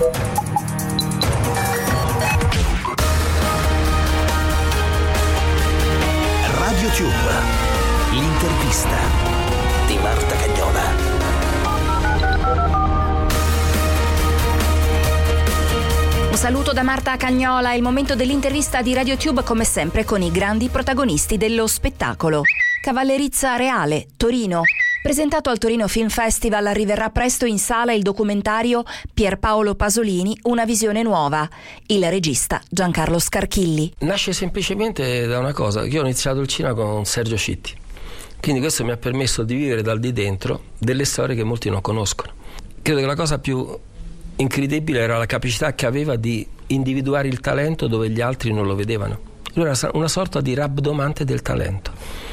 Radio Tube, l'intervista di Marta Cagnola. Un saluto da Marta Cagnola, il momento dell'intervista di RadioTube come sempre con i grandi protagonisti dello spettacolo. Cavallerizza Reale, Torino. Presentato al Torino Film Festival arriverà presto in sala il documentario Pierpaolo Pasolini, Una visione nuova. Il regista Giancarlo Scarchilli. Nasce semplicemente da una cosa, io ho iniziato il cinema con Sergio Citti, quindi questo mi ha permesso di vivere dal di dentro delle storie che molti non conoscono. Credo che la cosa più incredibile era la capacità che aveva di individuare il talento dove gli altri non lo vedevano. Lui era una sorta di rabdomante del talento.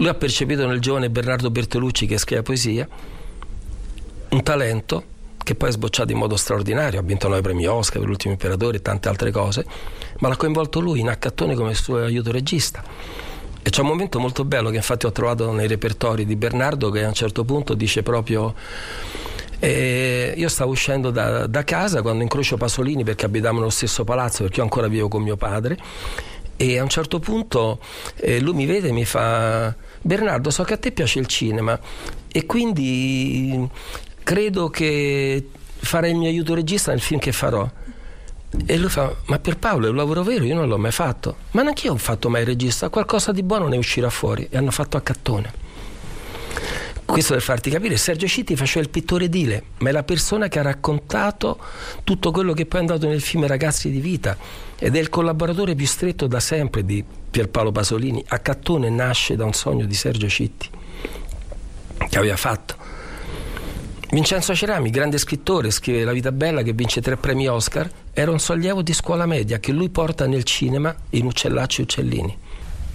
Lui ha percepito nel giovane Bernardo Bertolucci che scrive poesia un talento che poi è sbocciato in modo straordinario, ha vinto nove premi Oscar per l'ultimo imperatore e tante altre cose, ma l'ha coinvolto lui in accattone come suo aiuto regista. E c'è un momento molto bello che infatti ho trovato nei repertori di Bernardo che a un certo punto dice proprio e io stavo uscendo da, da, casa quando incrocio Pasolini perché abitavamo nello stesso palazzo perché io ancora vivo con mio padre e a un certo punto eh, lui mi vede e mi fa Bernardo so che a te piace il cinema e quindi credo che farei il mio aiuto regista nel film che farò. E lui fa ma per Paolo è un lavoro vero? Io non l'ho mai fatto. Ma neanche io ho fatto mai regista qualcosa di buono ne uscirà fuori. E hanno fatto a cattone questo per farti capire, Sergio Citti faceva il pittore edile, ma è la persona che ha raccontato tutto quello che poi è andato nel film Ragazzi di vita ed è il collaboratore più stretto da sempre di Pierpaolo Pasolini. A Cattone nasce da un sogno di Sergio Citti che aveva fatto. Vincenzo Cerami, grande scrittore, scrive La vita bella che vince tre premi Oscar, era un sollievo di scuola media che lui porta nel cinema in Uccellacci e Uccellini.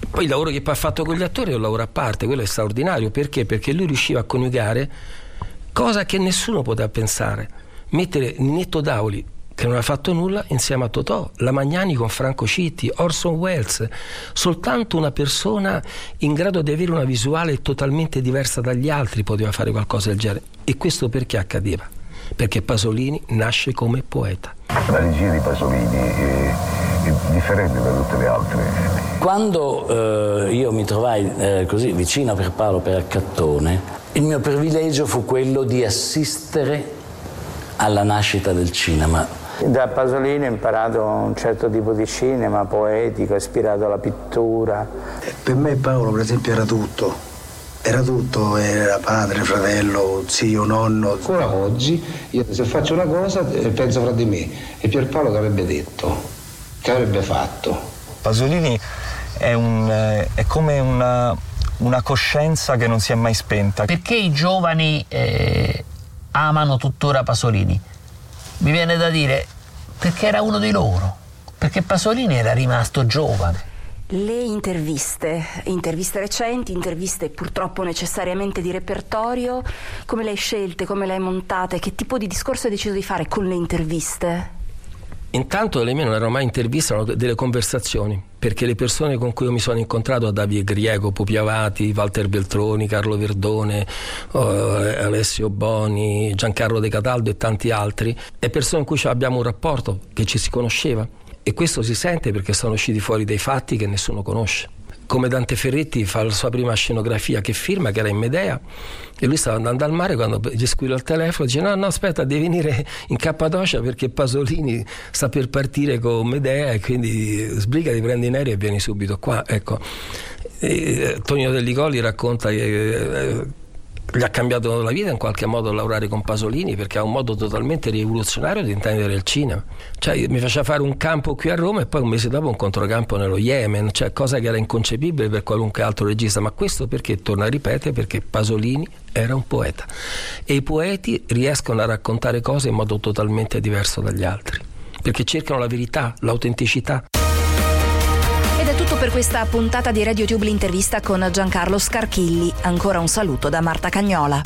Poi il lavoro che poi ha fatto con gli attori è un lavoro a parte, quello è straordinario. Perché? Perché lui riusciva a coniugare cosa che nessuno poteva pensare. Mettere Ninetto Dauli, che non ha fatto nulla, insieme a Totò, la Magnani con Franco Citti, Orson Welles. Soltanto una persona in grado di avere una visuale totalmente diversa dagli altri poteva fare qualcosa del genere. E questo perché accadeva? Perché Pasolini nasce come poeta. La regia di Pasolini è differente da tutte le altre quando eh, io mi trovai eh, così vicino a Pierpaolo per Accattone, il mio privilegio fu quello di assistere alla nascita del cinema. Da Pasolini ho imparato un certo tipo di cinema poetico, ispirato alla pittura. Per me Paolo per esempio era tutto, era tutto, era padre, fratello, zio, nonno. Ancora oggi io se faccio una cosa eh, penso fra di me e Pierpaolo che avrebbe detto, che avrebbe fatto. Pasolini è, un, eh, è come una, una, coscienza che non si è mai spenta. Perché i giovani eh, amano tuttora Pasolini? Mi viene da dire perché era uno di loro, perché Pasolini era rimasto giovane. Le interviste, interviste recenti, interviste purtroppo necessariamente di repertorio, come le hai scelte, come le hai montate, che tipo di discorso hai deciso di fare con le interviste? Intanto le mie non erano mai interviste, erano delle conversazioni, perché le persone con cui mi sono incontrato, Davide Griego, Pupi Avati, Walter Beltroni, Carlo Verdone, uh, Alessio Boni, Giancarlo De Cataldo e tanti altri, è persone con cui abbiamo un rapporto, che ci si conosceva. E questo si sente perché sono usciti fuori dei fatti che nessuno conosce come Dante Ferretti fa la sua prima scenografia che firma, che era in Medea, e lui stava andando al mare quando gli squilla il telefono, dice no, no, aspetta, devi venire in Cappadocia perché Pasolini sta per partire con Medea e quindi sbrigati, prendi in aereo e vieni subito qua. Ecco. E, Tonio Dellicoli racconta che... Gli ha cambiato la vita in qualche modo lavorare con Pasolini perché ha un modo totalmente rivoluzionario di intendere il cinema. Cioè, mi faceva fare un campo qui a Roma e poi un mese dopo un controcampo nello Yemen, cioè cosa che era inconcepibile per qualunque altro regista, ma questo perché, torno a ripetere, perché Pasolini era un poeta e i poeti riescono a raccontare cose in modo totalmente diverso dagli altri, perché cercano la verità, l'autenticità. Per questa puntata di RadioTube l'intervista con Giancarlo Scarchilli. Ancora un saluto da Marta Cagnola.